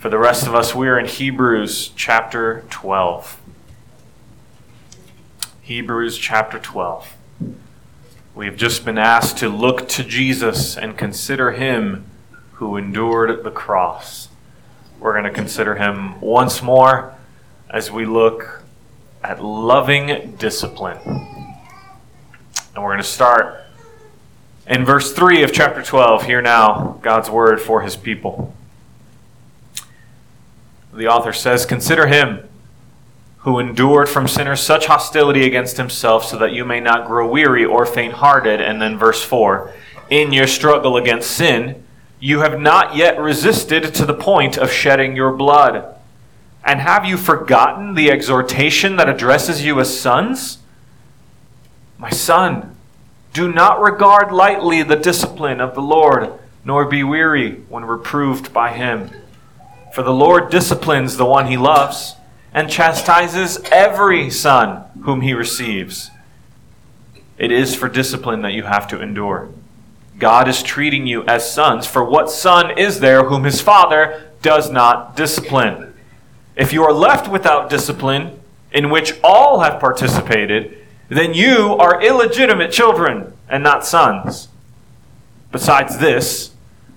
For the rest of us, we are in Hebrews chapter 12. Hebrews chapter 12. We have just been asked to look to Jesus and consider him who endured the cross. We're going to consider him once more as we look at loving discipline. And we're going to start in verse 3 of chapter 12. Hear now God's word for his people the author says, Consider him who endured from sinners such hostility against himself, so that you may not grow weary or faint hearted. And then verse 4 In your struggle against sin, you have not yet resisted to the point of shedding your blood. And have you forgotten the exhortation that addresses you as sons? My son, do not regard lightly the discipline of the Lord, nor be weary when reproved by him. For the Lord disciplines the one he loves and chastises every son whom he receives. It is for discipline that you have to endure. God is treating you as sons, for what son is there whom his father does not discipline? If you are left without discipline, in which all have participated, then you are illegitimate children and not sons. Besides this,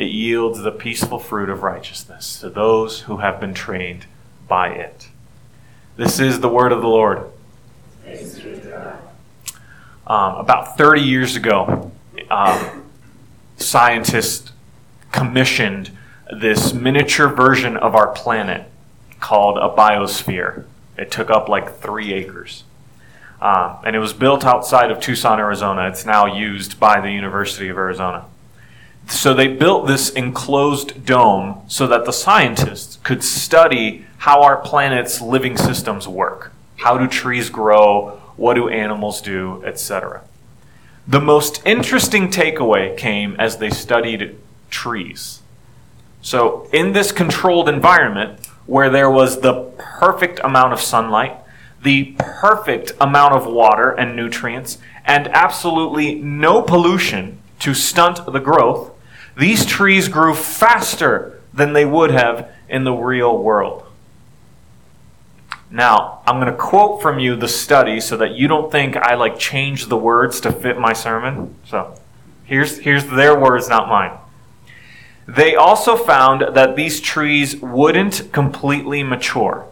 it yields the peaceful fruit of righteousness to those who have been trained by it. This is the word of the Lord. Um, about 30 years ago, um, scientists commissioned this miniature version of our planet called a biosphere. It took up like three acres. Um, and it was built outside of Tucson, Arizona. It's now used by the University of Arizona. So they built this enclosed dome so that the scientists could study how our planet's living systems work. How do trees grow? What do animals do? Etc. The most interesting takeaway came as they studied trees. So, in this controlled environment where there was the perfect amount of sunlight, the perfect amount of water and nutrients, and absolutely no pollution to stunt the growth, these trees grew faster than they would have in the real world. Now, I'm going to quote from you the study so that you don't think I like changed the words to fit my sermon. So, here's here's their words, not mine. They also found that these trees wouldn't completely mature.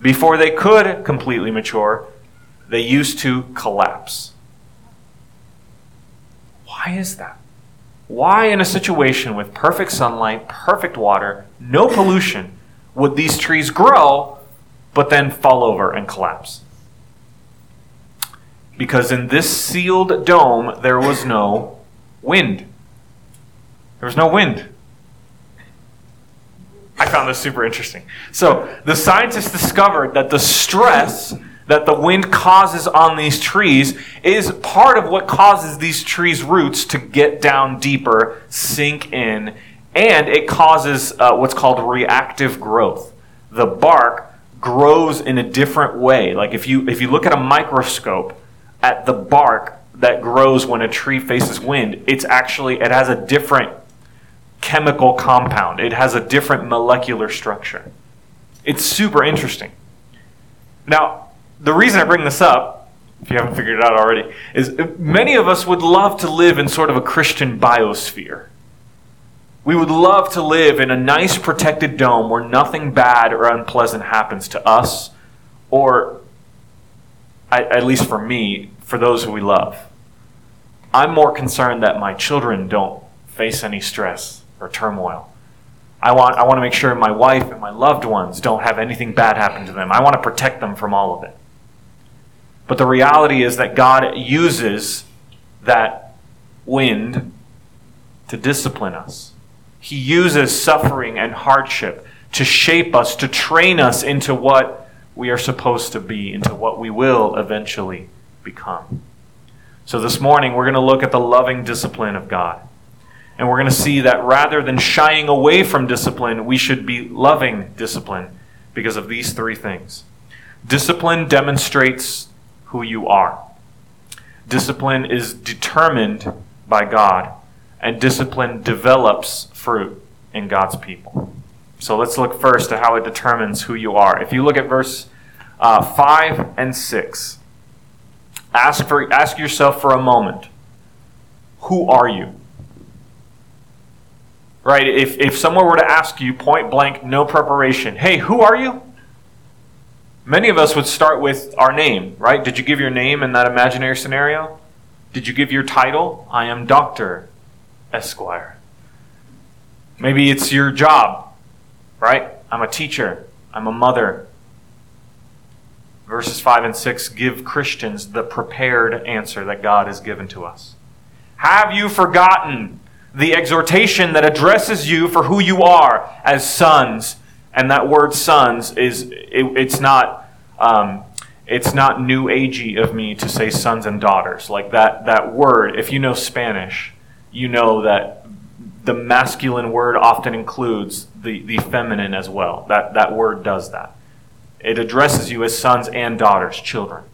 Before they could completely mature, they used to collapse. Why is that? Why, in a situation with perfect sunlight, perfect water, no pollution, would these trees grow but then fall over and collapse? Because in this sealed dome, there was no wind. There was no wind. I found this super interesting. So, the scientists discovered that the stress that the wind causes on these trees is part of what causes these trees' roots to get down deeper, sink in, and it causes uh, what's called reactive growth. The bark grows in a different way. Like if you if you look at a microscope at the bark that grows when a tree faces wind, it's actually it has a different chemical compound. It has a different molecular structure. It's super interesting. Now, the reason I bring this up, if you haven't figured it out already, is many of us would love to live in sort of a Christian biosphere. We would love to live in a nice protected dome where nothing bad or unpleasant happens to us, or at least for me, for those who we love. I'm more concerned that my children don't face any stress or turmoil. I want, I want to make sure my wife and my loved ones don't have anything bad happen to them. I want to protect them from all of it. But the reality is that God uses that wind to discipline us. He uses suffering and hardship to shape us, to train us into what we are supposed to be into what we will eventually become. So this morning, we're going to look at the loving discipline of God. And we're going to see that rather than shying away from discipline, we should be loving discipline because of these three things. Discipline demonstrates who you are. Discipline is determined by God, and discipline develops fruit in God's people. So let's look first at how it determines who you are. If you look at verse uh, 5 and 6, ask, for, ask yourself for a moment who are you? Right? If, if someone were to ask you point blank, no preparation, hey, who are you? Many of us would start with our name, right? Did you give your name in that imaginary scenario? Did you give your title? I am Dr. Esquire. Maybe it's your job, right? I'm a teacher. I'm a mother. Verses 5 and 6 give Christians the prepared answer that God has given to us. Have you forgotten the exhortation that addresses you for who you are as sons? And that word sons is, it, it's not. Um, it's not new agey of me to say sons and daughters. Like that, that word, if you know Spanish, you know that the masculine word often includes the, the feminine as well. That, that word does that. It addresses you as sons and daughters, children.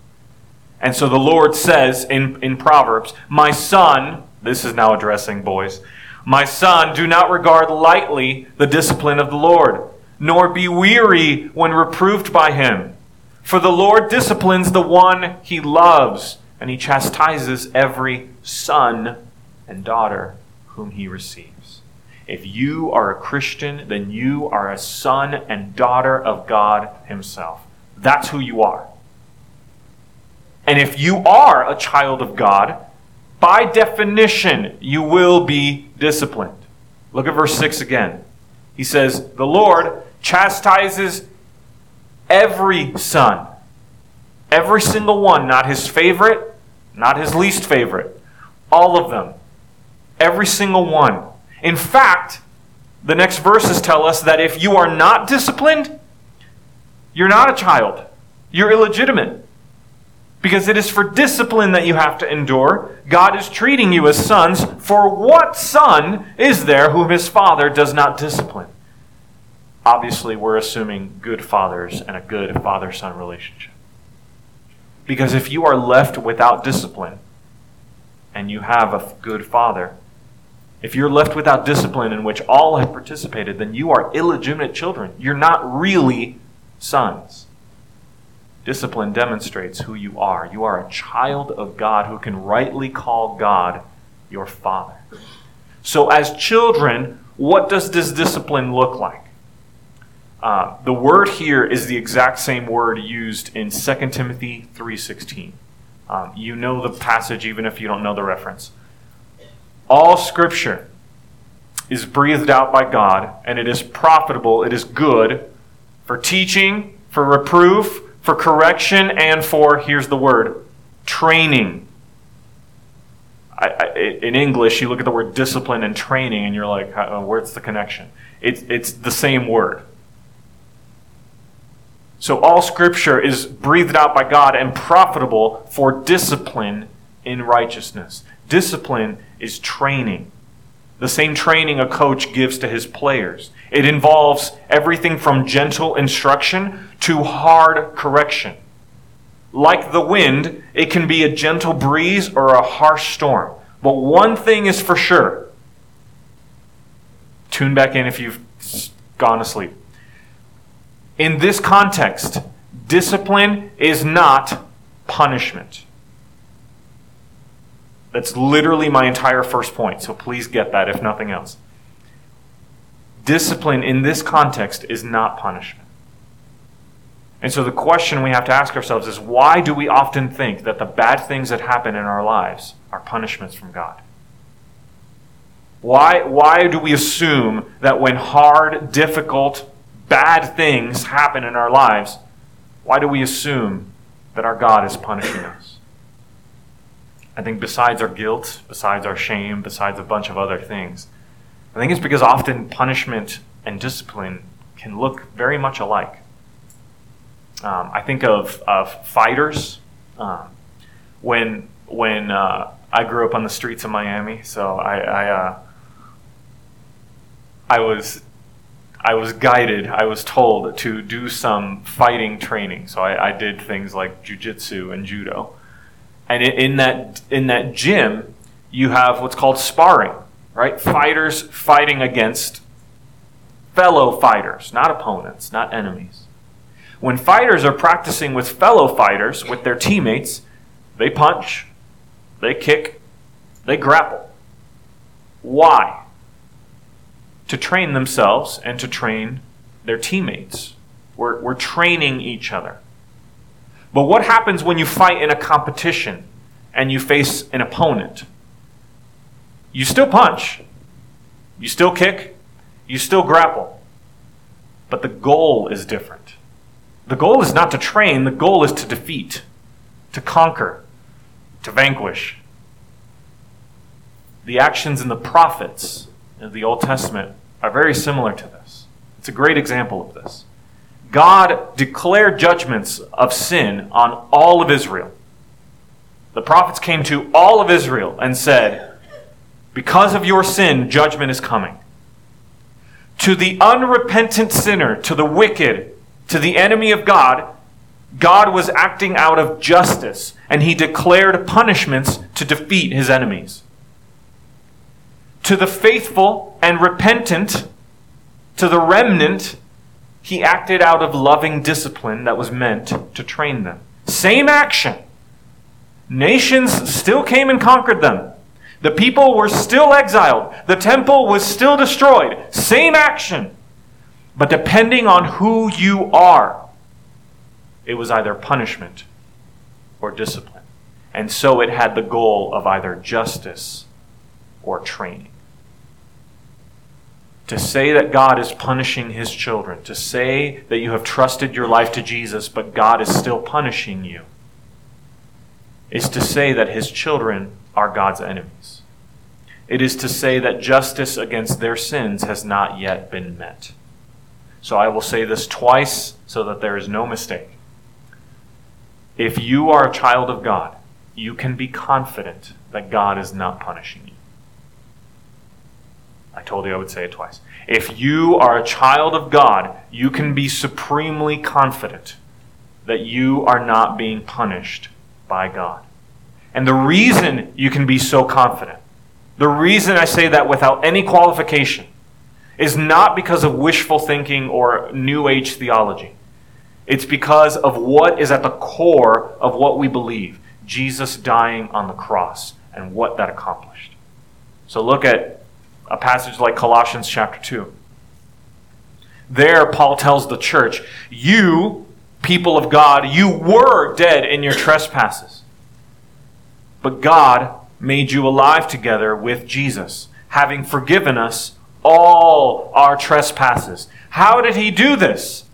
And so the Lord says in, in Proverbs, My son, this is now addressing boys, my son, do not regard lightly the discipline of the Lord, nor be weary when reproved by him. For the Lord disciplines the one he loves, and he chastises every son and daughter whom he receives. If you are a Christian, then you are a son and daughter of God himself. That's who you are. And if you are a child of God, by definition, you will be disciplined. Look at verse 6 again. He says, The Lord chastises every son. Every single one, not his favorite, not his least favorite. All of them. Every single one. In fact, the next verses tell us that if you are not disciplined, you're not a child. You're illegitimate. Because it is for discipline that you have to endure. God is treating you as sons. For what son is there whom his father does not discipline? Obviously, we're assuming good fathers and a good father son relationship. Because if you are left without discipline and you have a good father, if you're left without discipline in which all have participated, then you are illegitimate children. You're not really sons. Discipline demonstrates who you are. You are a child of God who can rightly call God your Father. So, as children, what does this discipline look like? Uh, the word here is the exact same word used in 2 Timothy 3.16. Um, you know the passage even if you don't know the reference. All Scripture is breathed out by God, and it is profitable, it is good for teaching, for reproof, for correction and for, here's the word, training. I, I, in English, you look at the word discipline and training, and you're like, where's the connection? It's, it's the same word. So all scripture is breathed out by God and profitable for discipline in righteousness. Discipline is training. The same training a coach gives to his players. It involves everything from gentle instruction to hard correction. Like the wind, it can be a gentle breeze or a harsh storm. But one thing is for sure. Tune back in if you've gone asleep. In this context, discipline is not punishment. That's literally my entire first point, so please get that if nothing else. Discipline in this context is not punishment. And so the question we have to ask ourselves is why do we often think that the bad things that happen in our lives are punishments from God? Why, why do we assume that when hard, difficult, bad things happen in our lives, why do we assume that our God is punishing us? I think besides our guilt, besides our shame, besides a bunch of other things, I think it's because often punishment and discipline can look very much alike. Um, I think of, of fighters. Um, when when uh, I grew up on the streets of Miami, so I I, uh, I was I was guided, I was told to do some fighting training. So I, I did things like jujitsu and judo. And in that in that gym, you have what's called sparring, right? Fighters fighting against fellow fighters, not opponents, not enemies. When fighters are practicing with fellow fighters, with their teammates, they punch, they kick, they grapple. Why? To train themselves and to train their teammates. We're, we're training each other. But what happens when you fight in a competition and you face an opponent? You still punch, you still kick, you still grapple. But the goal is different. The goal is not to train, the goal is to defeat, to conquer, to vanquish. The actions in the prophets the Old Testament are very similar to this. It's a great example of this. God declared judgments of sin on all of Israel. The prophets came to all of Israel and said, Because of your sin, judgment is coming. To the unrepentant sinner, to the wicked, to the enemy of God, God was acting out of justice, and he declared punishments to defeat his enemies. To the faithful and repentant, to the remnant, he acted out of loving discipline that was meant to train them. Same action. Nations still came and conquered them. The people were still exiled. The temple was still destroyed. Same action. But depending on who you are, it was either punishment or discipline. And so it had the goal of either justice or training. To say that God is punishing his children, to say that you have trusted your life to Jesus, but God is still punishing you, is to say that his children are God's enemies. It is to say that justice against their sins has not yet been met. So I will say this twice so that there is no mistake. If you are a child of God, you can be confident that God is not punishing you. I told you I would say it twice. If you are a child of God, you can be supremely confident that you are not being punished by God. And the reason you can be so confident, the reason I say that without any qualification, is not because of wishful thinking or New Age theology. It's because of what is at the core of what we believe Jesus dying on the cross and what that accomplished. So look at a passage like Colossians chapter 2. There, Paul tells the church, You, people of God, you were dead in your trespasses. But God made you alive together with Jesus, having forgiven us all our trespasses. How did he do this?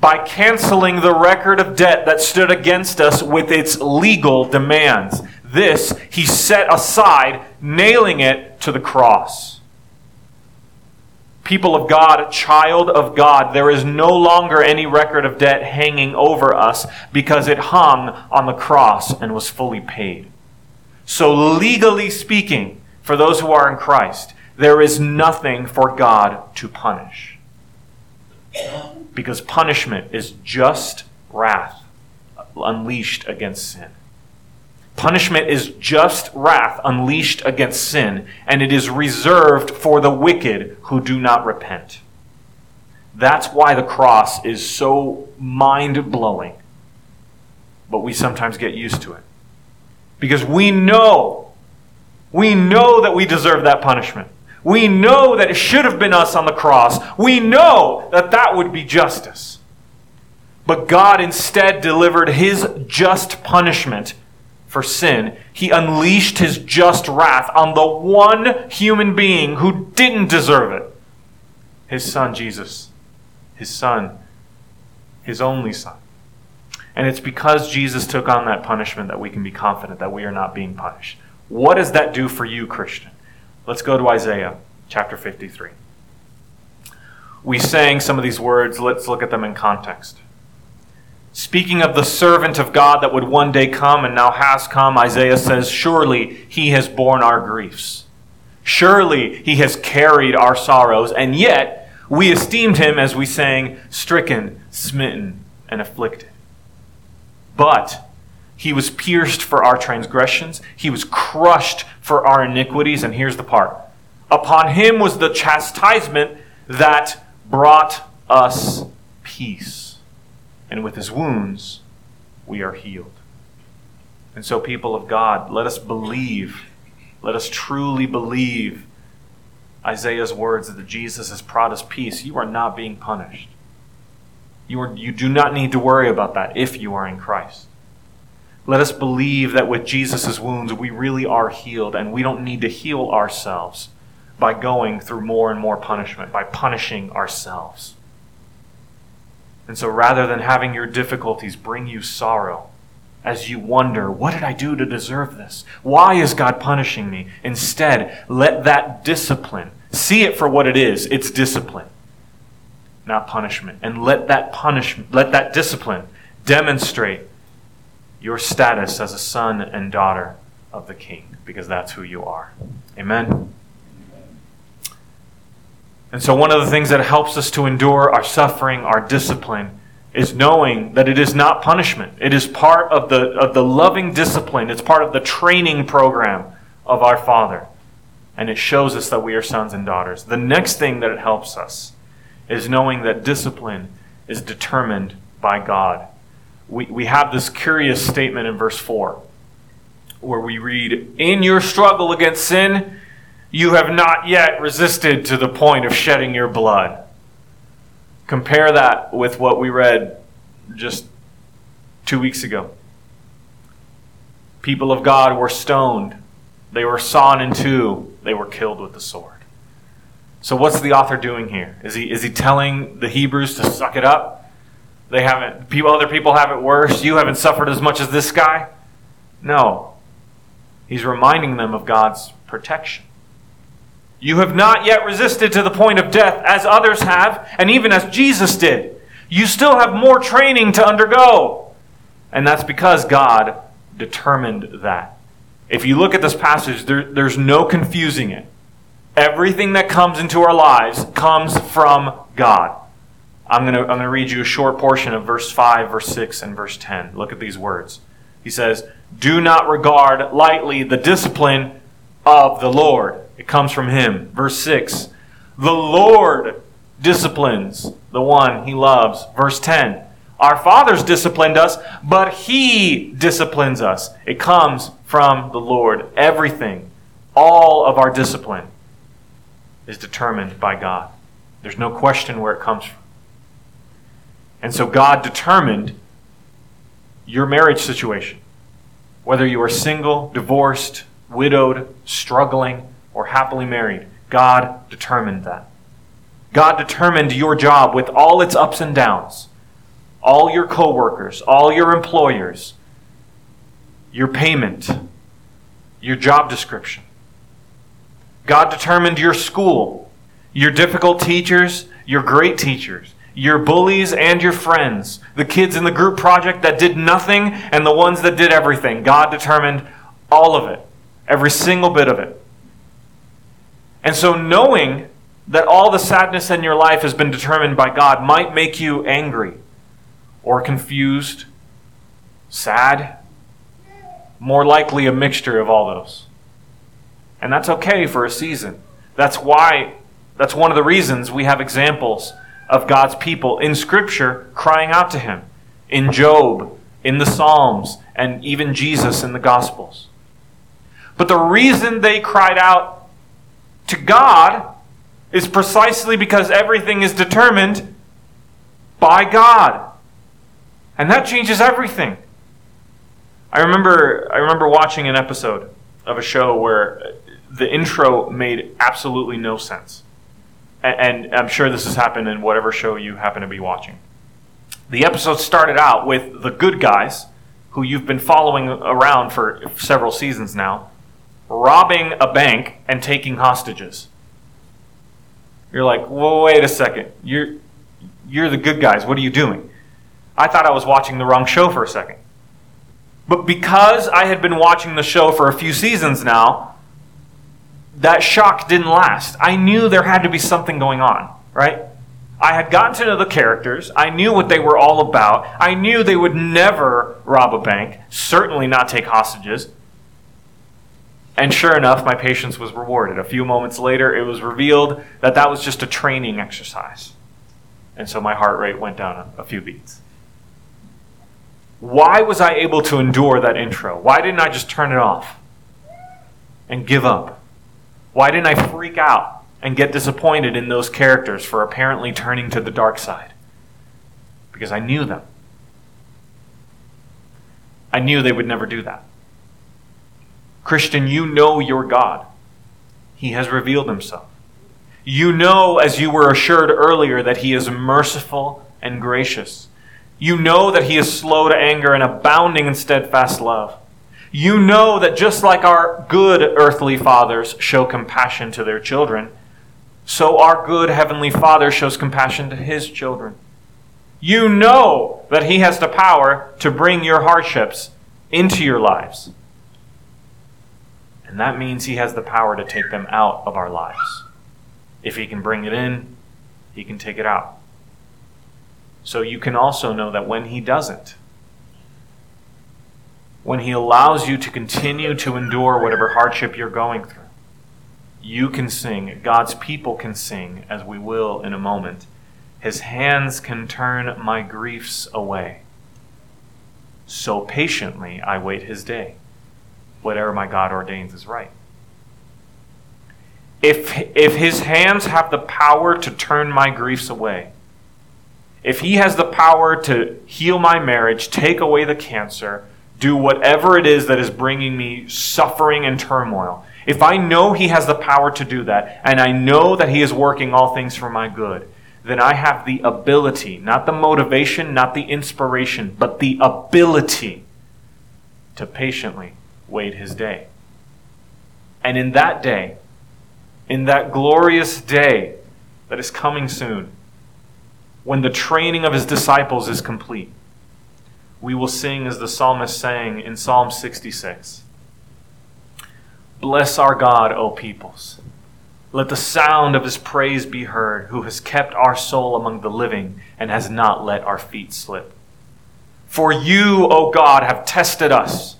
by canceling the record of debt that stood against us with its legal demands. This he set aside, nailing it to the cross. People of God, child of God, there is no longer any record of debt hanging over us because it hung on the cross and was fully paid. So, legally speaking, for those who are in Christ, there is nothing for God to punish because punishment is just wrath unleashed against sin. Punishment is just wrath unleashed against sin, and it is reserved for the wicked who do not repent. That's why the cross is so mind blowing. But we sometimes get used to it. Because we know, we know that we deserve that punishment. We know that it should have been us on the cross. We know that that would be justice. But God instead delivered his just punishment for sin. He unleashed his just wrath on the one human being who didn't deserve it his son, Jesus. His son, his only son. And it's because Jesus took on that punishment that we can be confident that we are not being punished. What does that do for you, Christian? Let's go to Isaiah chapter 53. We sang some of these words. Let's look at them in context. Speaking of the servant of God that would one day come and now has come, Isaiah says, Surely he has borne our griefs. Surely he has carried our sorrows, and yet we esteemed him, as we sang, stricken, smitten, and afflicted. But he was pierced for our transgressions, he was crushed for our iniquities, and here's the part Upon him was the chastisement that brought us peace, and with his wounds we are healed. And so, people of God, let us believe let us truly believe Isaiah's words that Jesus has brought us peace. You are not being punished. You, are, you do not need to worry about that if you are in Christ. Let us believe that with Jesus' wounds, we really are healed, and we don't need to heal ourselves by going through more and more punishment, by punishing ourselves. And so rather than having your difficulties bring you sorrow, as you wonder, what did I do to deserve this? Why is God punishing me? Instead, let that discipline, see it for what it is. It's discipline, not punishment. And let that punishment, let that discipline demonstrate your status as a son and daughter of the king, because that's who you are. Amen. And so, one of the things that helps us to endure our suffering, our discipline, is knowing that it is not punishment. It is part of the, of the loving discipline, it's part of the training program of our Father. And it shows us that we are sons and daughters. The next thing that it helps us is knowing that discipline is determined by God. We, we have this curious statement in verse 4 where we read, In your struggle against sin, you have not yet resisted to the point of shedding your blood. Compare that with what we read just two weeks ago. People of God were stoned, they were sawn in two, they were killed with the sword. So, what's the author doing here? Is he, is he telling the Hebrews to suck it up? They haven't, people, other people have it worse. You haven't suffered as much as this guy? No. He's reminding them of God's protection. You have not yet resisted to the point of death as others have, and even as Jesus did. You still have more training to undergo. And that's because God determined that. If you look at this passage, there, there's no confusing it. Everything that comes into our lives comes from God. I'm going to I'm going to read you a short portion of verse 5, verse 6, and verse 10. Look at these words. He says, Do not regard lightly the discipline of the Lord it comes from him. Verse 6 The Lord disciplines the one he loves. Verse 10 Our fathers disciplined us, but he disciplines us. It comes from the Lord. Everything, all of our discipline, is determined by God. There's no question where it comes from. And so God determined your marriage situation. Whether you are single, divorced, widowed, struggling, or happily married. God determined that. God determined your job with all its ups and downs, all your coworkers, all your employers, your payment, your job description. God determined your school, your difficult teachers, your great teachers, your bullies and your friends, the kids in the group project that did nothing and the ones that did everything. God determined all of it, every single bit of it. And so, knowing that all the sadness in your life has been determined by God might make you angry or confused, sad, more likely a mixture of all those. And that's okay for a season. That's why, that's one of the reasons we have examples of God's people in Scripture crying out to Him. In Job, in the Psalms, and even Jesus in the Gospels. But the reason they cried out to God is precisely because everything is determined by God. And that changes everything. I remember I remember watching an episode of a show where the intro made absolutely no sense. And, and I'm sure this has happened in whatever show you happen to be watching. The episode started out with the good guys, who you've been following around for several seasons now, robbing a bank and taking hostages. You're like, well, wait a second. You're, you're the good guys. What are you doing? I thought I was watching the wrong show for a second. But because I had been watching the show for a few seasons now, that shock didn't last. I knew there had to be something going on, right? I had gotten to know the characters. I knew what they were all about. I knew they would never rob a bank, certainly not take hostages. And sure enough, my patience was rewarded. A few moments later, it was revealed that that was just a training exercise. And so my heart rate went down a, a few beats. Why was I able to endure that intro? Why didn't I just turn it off and give up? Why didn't I freak out and get disappointed in those characters for apparently turning to the dark side? Because I knew them. I knew they would never do that. Christian, you know your God. He has revealed himself. You know, as you were assured earlier, that he is merciful and gracious. You know that he is slow to anger and abounding in steadfast love. You know that just like our good earthly fathers show compassion to their children, so our good heavenly Father shows compassion to his children. You know that he has the power to bring your hardships into your lives. And that means he has the power to take them out of our lives. If he can bring it in, he can take it out. So you can also know that when he doesn't, when he allows you to continue to endure whatever hardship you're going through, you can sing, God's people can sing, as we will in a moment. His hands can turn my griefs away. So patiently I wait his day whatever my God ordains is right. If, if his hands have the power to turn my griefs away, if he has the power to heal my marriage, take away the cancer, do whatever it is that is bringing me suffering and turmoil, if I know he has the power to do that, and I know that he is working all things for my good, then I have the ability, not the motivation, not the inspiration, but the ability to patiently wait his day. And in that day, in that glorious day that is coming soon, when the training of his disciples is complete, we will sing as the psalmist sang in Psalm 66 Bless our God, O peoples. Let the sound of his praise be heard, who has kept our soul among the living and has not let our feet slip. For you, O God, have tested us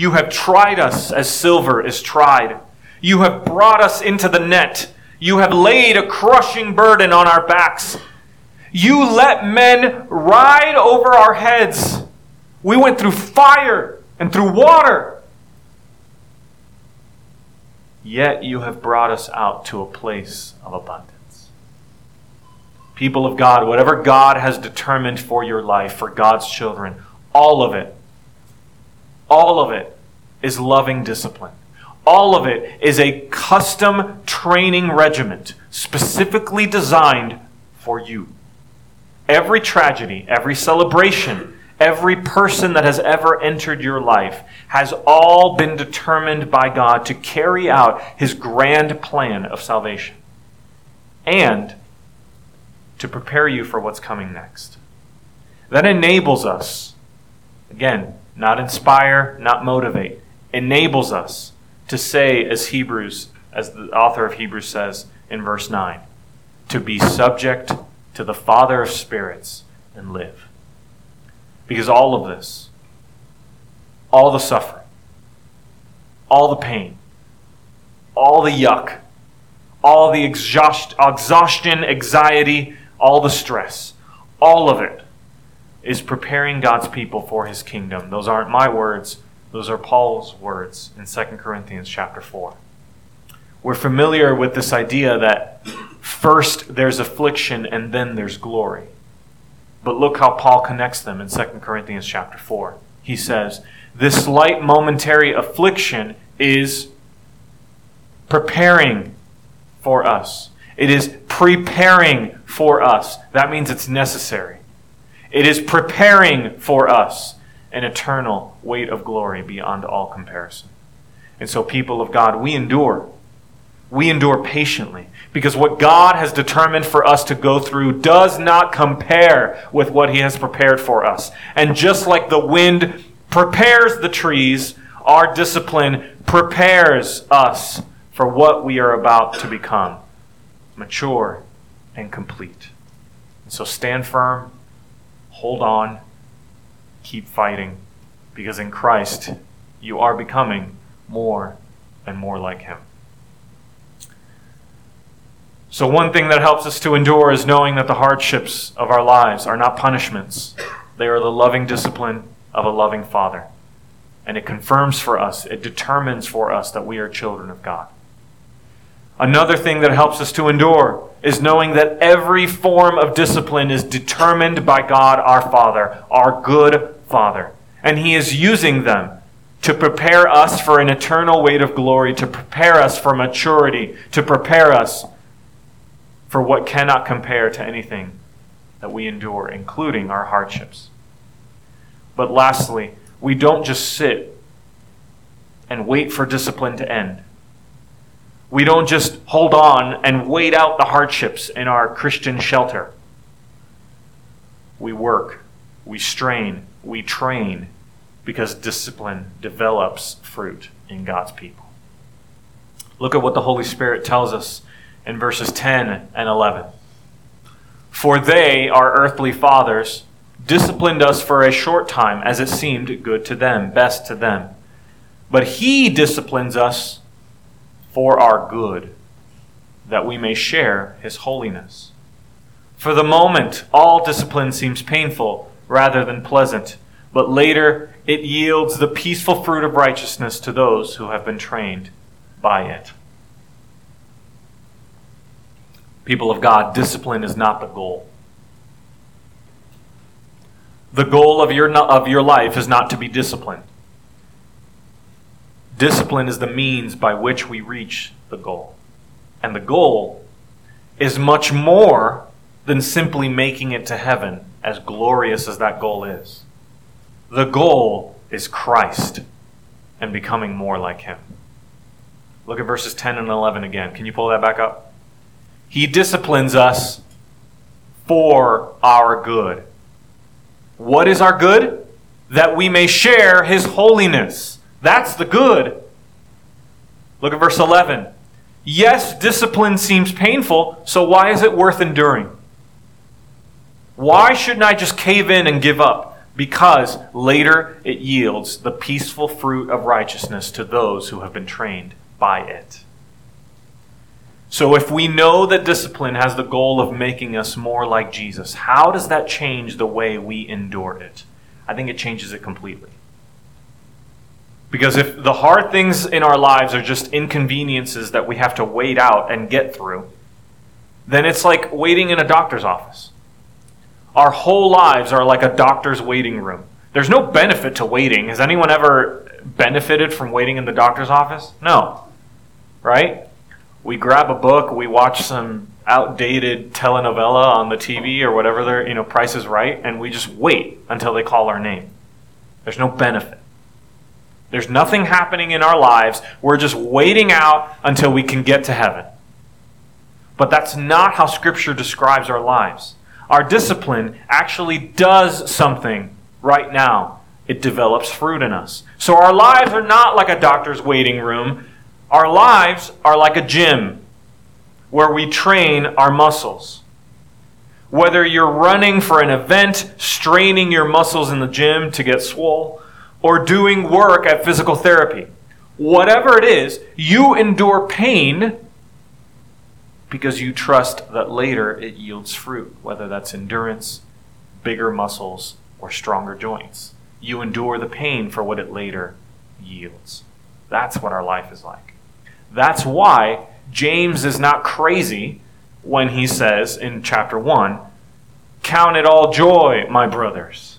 you have tried us as silver is tried. You have brought us into the net. You have laid a crushing burden on our backs. You let men ride over our heads. We went through fire and through water. Yet you have brought us out to a place of abundance. People of God, whatever God has determined for your life, for God's children, all of it all of it is loving discipline. All of it is a custom training regiment specifically designed for you. Every tragedy, every celebration, every person that has ever entered your life has all been determined by God to carry out his grand plan of salvation and to prepare you for what's coming next. That enables us, again, not inspire, not motivate, enables us to say, as Hebrews, as the author of Hebrews says in verse 9, to be subject to the Father of spirits and live. Because all of this, all the suffering, all the pain, all the yuck, all the exhaustion, anxiety, all the stress, all of it is preparing God's people for his kingdom. Those aren't my words, those are Paul's words in 2 Corinthians chapter 4. We're familiar with this idea that first there's affliction and then there's glory. But look how Paul connects them in 2 Corinthians chapter 4. He says, This light momentary affliction is preparing for us. It is preparing for us. That means it's necessary. It is preparing for us an eternal weight of glory beyond all comparison. And so, people of God, we endure. we endure patiently because what God has determined for us to go through does not compare with what He has prepared for us. And just like the wind prepares the trees, our discipline prepares us for what we are about to become mature and complete. So stand firm, hold on, keep fighting, because in Christ you are becoming more and more like Him. So, one thing that helps us to endure is knowing that the hardships of our lives are not punishments, they are the loving discipline of a loving Father. And it confirms for us, it determines for us that we are children of God. Another thing that helps us to endure is knowing that every form of discipline is determined by God our Father, our good Father. And He is using them to prepare us for an eternal weight of glory, to prepare us for maturity, to prepare us for what cannot compare to anything that we endure, including our hardships. But lastly, we don't just sit and wait for discipline to end. We don't just hold on and wait out the hardships in our Christian shelter. We work, we strain, we train because discipline develops fruit in God's people. Look at what the Holy Spirit tells us in verses 10 and 11. For they, our earthly fathers, disciplined us for a short time as it seemed good to them, best to them. But he disciplines us for our good, that we may share his holiness. For the moment, all discipline seems painful rather than pleasant, but later it yields the peaceful fruit of righteousness to those who have been trained by it. People of God, discipline is not the goal. The goal of your, of your life is not to be disciplined. Discipline is the means by which we reach the goal. And the goal is much more than simply making it to heaven, as glorious as that goal is. The goal is Christ and becoming more like Him. Look at verses 10 and 11 again. Can you pull that back up? He disciplines us for our good. What is our good? That we may share his holiness. That's the good. Look at verse 11. Yes, discipline seems painful, so why is it worth enduring? Why shouldn't I just cave in and give up? Because later it yields the peaceful fruit of righteousness to those who have been trained by it. So, if we know that discipline has the goal of making us more like Jesus, how does that change the way we endure it? I think it changes it completely. Because if the hard things in our lives are just inconveniences that we have to wait out and get through, then it's like waiting in a doctor's office. Our whole lives are like a doctor's waiting room. There's no benefit to waiting. Has anyone ever benefited from waiting in the doctor's office? No. Right? we grab a book, we watch some outdated telenovela on the TV or whatever their you know Price is Right, and we just wait until they call our name. There's no benefit. There's nothing happening in our lives. We're just waiting out until we can get to heaven. But that's not how Scripture describes our lives. Our discipline actually does something right now. It develops fruit in us. So our lives are not like a doctor's waiting room our lives are like a gym where we train our muscles. Whether you're running for an event, straining your muscles in the gym to get swole, or doing work at physical therapy, whatever it is, you endure pain because you trust that later it yields fruit, whether that's endurance, bigger muscles, or stronger joints. You endure the pain for what it later yields. That's what our life is like. That's why James is not crazy when he says in chapter 1 Count it all joy, my brothers.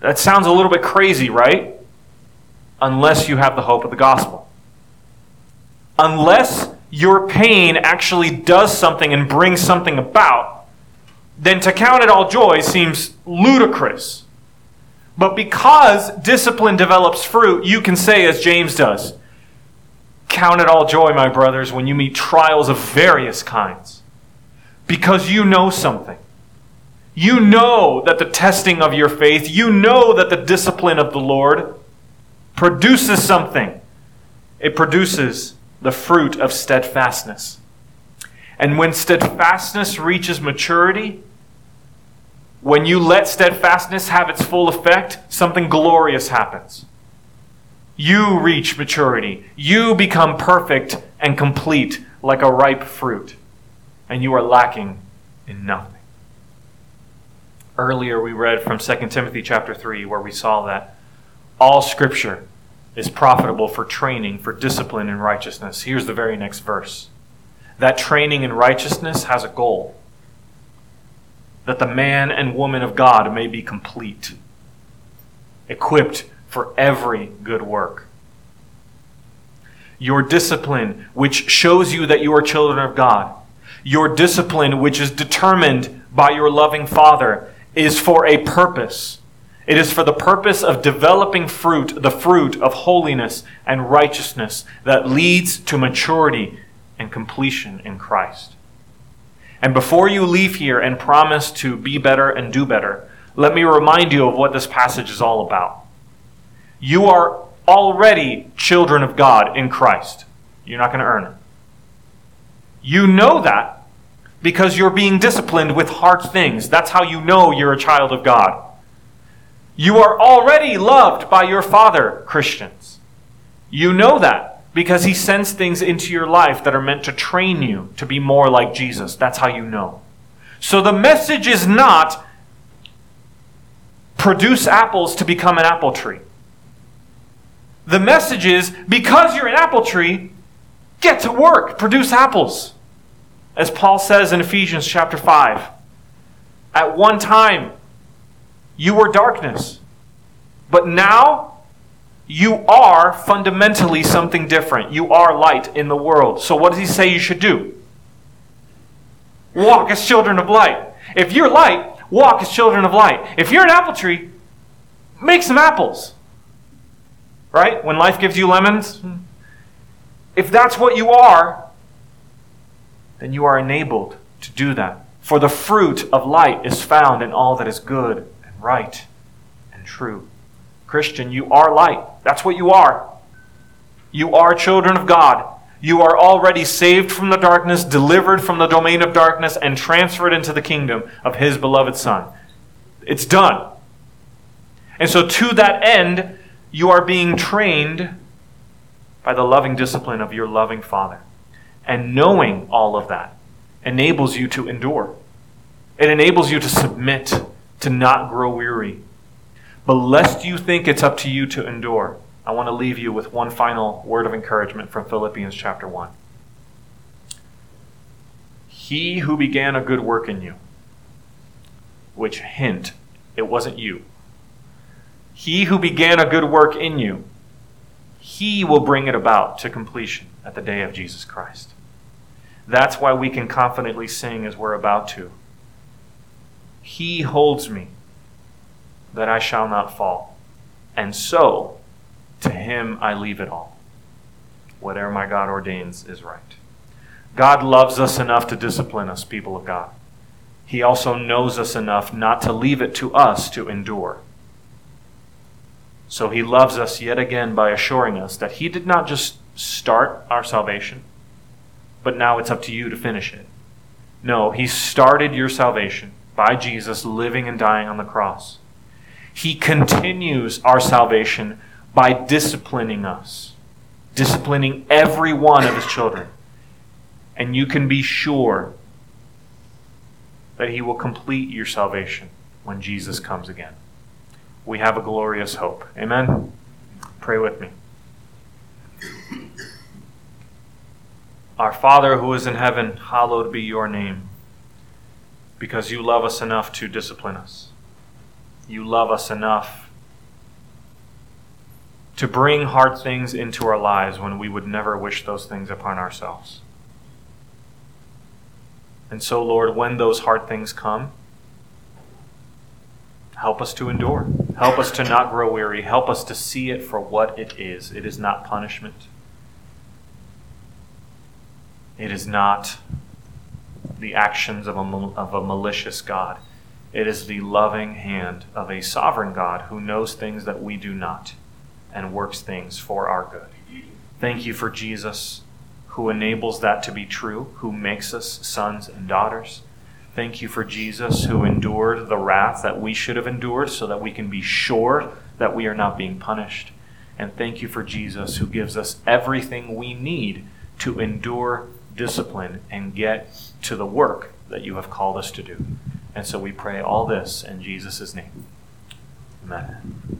That sounds a little bit crazy, right? Unless you have the hope of the gospel. Unless your pain actually does something and brings something about, then to count it all joy seems ludicrous. But because discipline develops fruit, you can say, as James does, Count it all joy, my brothers, when you meet trials of various kinds, because you know something. You know that the testing of your faith, you know that the discipline of the Lord produces something. It produces the fruit of steadfastness. And when steadfastness reaches maturity, when you let steadfastness have its full effect, something glorious happens. You reach maturity. You become perfect and complete like a ripe fruit. And you are lacking in nothing. Earlier we read from 2 Timothy chapter 3 where we saw that all scripture is profitable for training, for discipline in righteousness. Here's the very next verse. That training in righteousness has a goal. That the man and woman of God may be complete, equipped for every good work. Your discipline, which shows you that you are children of God, your discipline, which is determined by your loving Father, is for a purpose. It is for the purpose of developing fruit, the fruit of holiness and righteousness that leads to maturity and completion in Christ. And before you leave here and promise to be better and do better, let me remind you of what this passage is all about. You are already children of God in Christ. You're not going to earn it. You know that because you're being disciplined with hard things. That's how you know you're a child of God. You are already loved by your Father, Christians. You know that because He sends things into your life that are meant to train you to be more like Jesus. That's how you know. So the message is not produce apples to become an apple tree. The message is because you're an apple tree, get to work, produce apples. As Paul says in Ephesians chapter 5, at one time you were darkness, but now you are fundamentally something different. You are light in the world. So, what does he say you should do? Walk as children of light. If you're light, walk as children of light. If you're an apple tree, make some apples. Right? When life gives you lemons, hmm. if that's what you are, then you are enabled to do that. For the fruit of light is found in all that is good and right and true. Christian, you are light. That's what you are. You are children of God. You are already saved from the darkness, delivered from the domain of darkness, and transferred into the kingdom of His beloved Son. It's done. And so, to that end, you are being trained by the loving discipline of your loving Father. And knowing all of that enables you to endure. It enables you to submit, to not grow weary. But lest you think it's up to you to endure, I want to leave you with one final word of encouragement from Philippians chapter 1. He who began a good work in you, which hint, it wasn't you. He who began a good work in you, he will bring it about to completion at the day of Jesus Christ. That's why we can confidently sing as we're about to. He holds me that I shall not fall. And so, to him I leave it all. Whatever my God ordains is right. God loves us enough to discipline us, people of God. He also knows us enough not to leave it to us to endure. So he loves us yet again by assuring us that he did not just start our salvation, but now it's up to you to finish it. No, He started your salvation by Jesus living and dying on the cross. He continues our salvation by disciplining us, disciplining every one of His children. And you can be sure that He will complete your salvation when Jesus comes again. We have a glorious hope. Amen? Pray with me. Our Father who is in heaven, hallowed be your name, because you love us enough to discipline us. You love us enough to bring hard things into our lives when we would never wish those things upon ourselves. And so, Lord, when those hard things come, help us to endure. Help us to not grow weary. Help us to see it for what it is. It is not punishment. It is not the actions of a, of a malicious God. It is the loving hand of a sovereign God who knows things that we do not and works things for our good. Thank you for Jesus, who enables that to be true, who makes us sons and daughters. Thank you for Jesus, who endured the wrath that we should have endured so that we can be sure that we are not being punished. And thank you for Jesus, who gives us everything we need to endure discipline and get to the work that you have called us to do. And so we pray all this in Jesus' name. Amen.